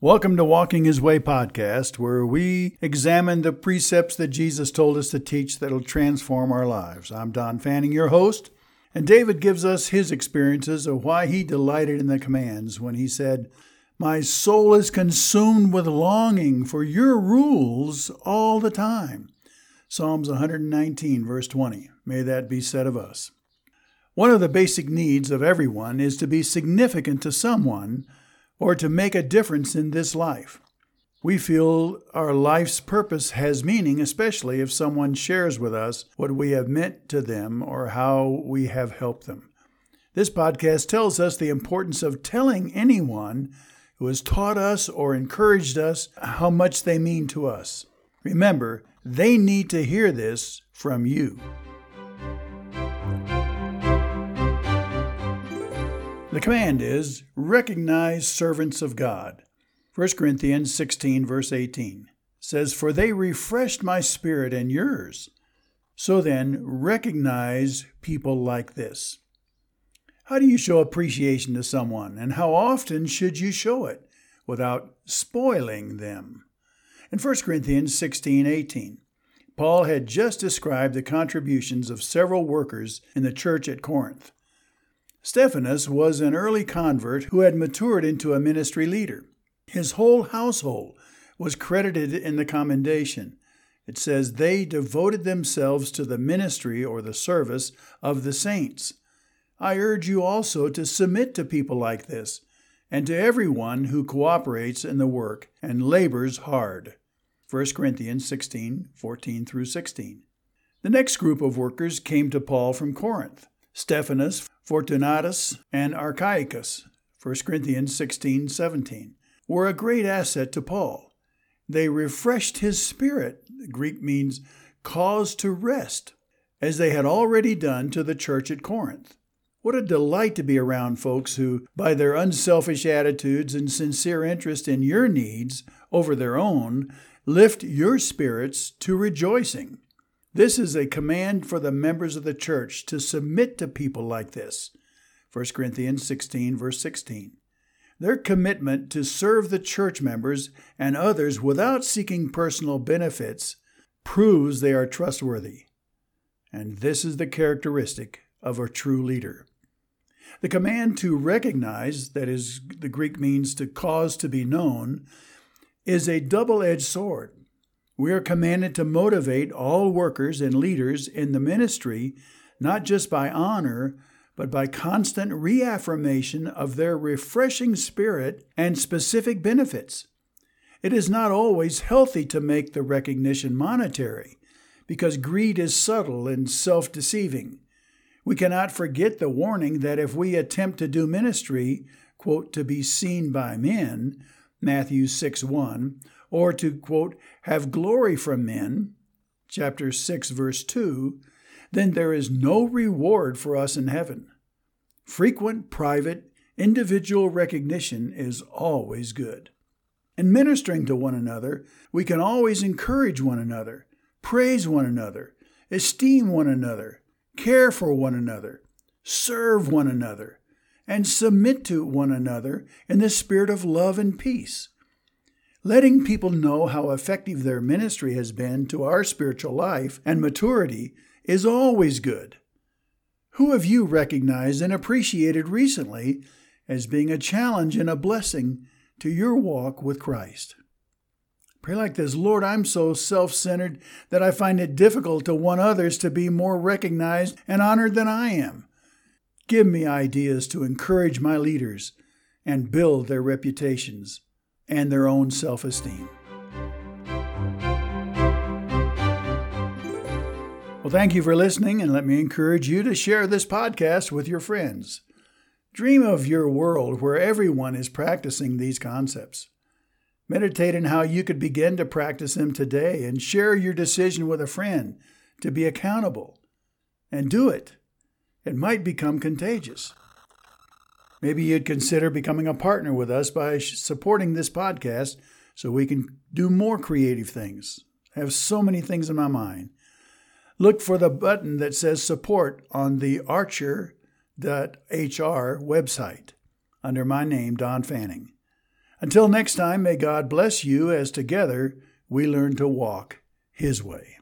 Welcome to Walking His Way podcast, where we examine the precepts that Jesus told us to teach that'll transform our lives. I'm Don Fanning, your host, and David gives us his experiences of why he delighted in the commands when he said, My soul is consumed with longing for your rules all the time. Psalms 119, verse 20. May that be said of us. One of the basic needs of everyone is to be significant to someone or to make a difference in this life. We feel our life's purpose has meaning, especially if someone shares with us what we have meant to them or how we have helped them. This podcast tells us the importance of telling anyone who has taught us or encouraged us how much they mean to us. Remember, they need to hear this from you. The command is recognize servants of God. 1 Corinthians 16, verse 18 says, For they refreshed my spirit and yours. So then, recognize people like this. How do you show appreciation to someone, and how often should you show it without spoiling them? In 1 Corinthians 16, 18, Paul had just described the contributions of several workers in the church at Corinth. Stephanas was an early convert who had matured into a ministry leader. His whole household was credited in the commendation. It says, They devoted themselves to the ministry or the service of the saints. I urge you also to submit to people like this, and to everyone who cooperates in the work and labors hard. 1 Corinthians 16 14 through 16. The next group of workers came to Paul from Corinth. Stephanas, Fortunatus, and Achaicus, 1 Corinthians 16 17, were a great asset to Paul. They refreshed his spirit, Greek means cause to rest, as they had already done to the church at Corinth. What a delight to be around folks who, by their unselfish attitudes and sincere interest in your needs over their own, lift your spirits to rejoicing. This is a command for the members of the church to submit to people like this. 1 Corinthians 16, verse 16. Their commitment to serve the church members and others without seeking personal benefits proves they are trustworthy. And this is the characteristic of a true leader. The command to recognize, that is, the Greek means to cause to be known, is a double edged sword. We are commanded to motivate all workers and leaders in the ministry, not just by honor, but by constant reaffirmation of their refreshing spirit and specific benefits. It is not always healthy to make the recognition monetary, because greed is subtle and self deceiving. We cannot forget the warning that if we attempt to do ministry, quote, to be seen by men, Matthew 6 1, or to, quote, have glory from men, chapter 6, verse 2, then there is no reward for us in heaven. Frequent, private, individual recognition is always good. In ministering to one another, we can always encourage one another, praise one another, esteem one another, care for one another, serve one another, and submit to one another in the spirit of love and peace. Letting people know how effective their ministry has been to our spiritual life and maturity is always good. Who have you recognized and appreciated recently as being a challenge and a blessing to your walk with Christ? Pray like this Lord, I'm so self centered that I find it difficult to want others to be more recognized and honored than I am. Give me ideas to encourage my leaders and build their reputations and their own self esteem. Well, thank you for listening, and let me encourage you to share this podcast with your friends. Dream of your world where everyone is practicing these concepts. Meditate on how you could begin to practice them today and share your decision with a friend to be accountable. And do it. It might become contagious. Maybe you'd consider becoming a partner with us by supporting this podcast so we can do more creative things. I have so many things in my mind. Look for the button that says support on the archer.hr website under my name, Don Fanning. Until next time, may God bless you as together we learn to walk His way.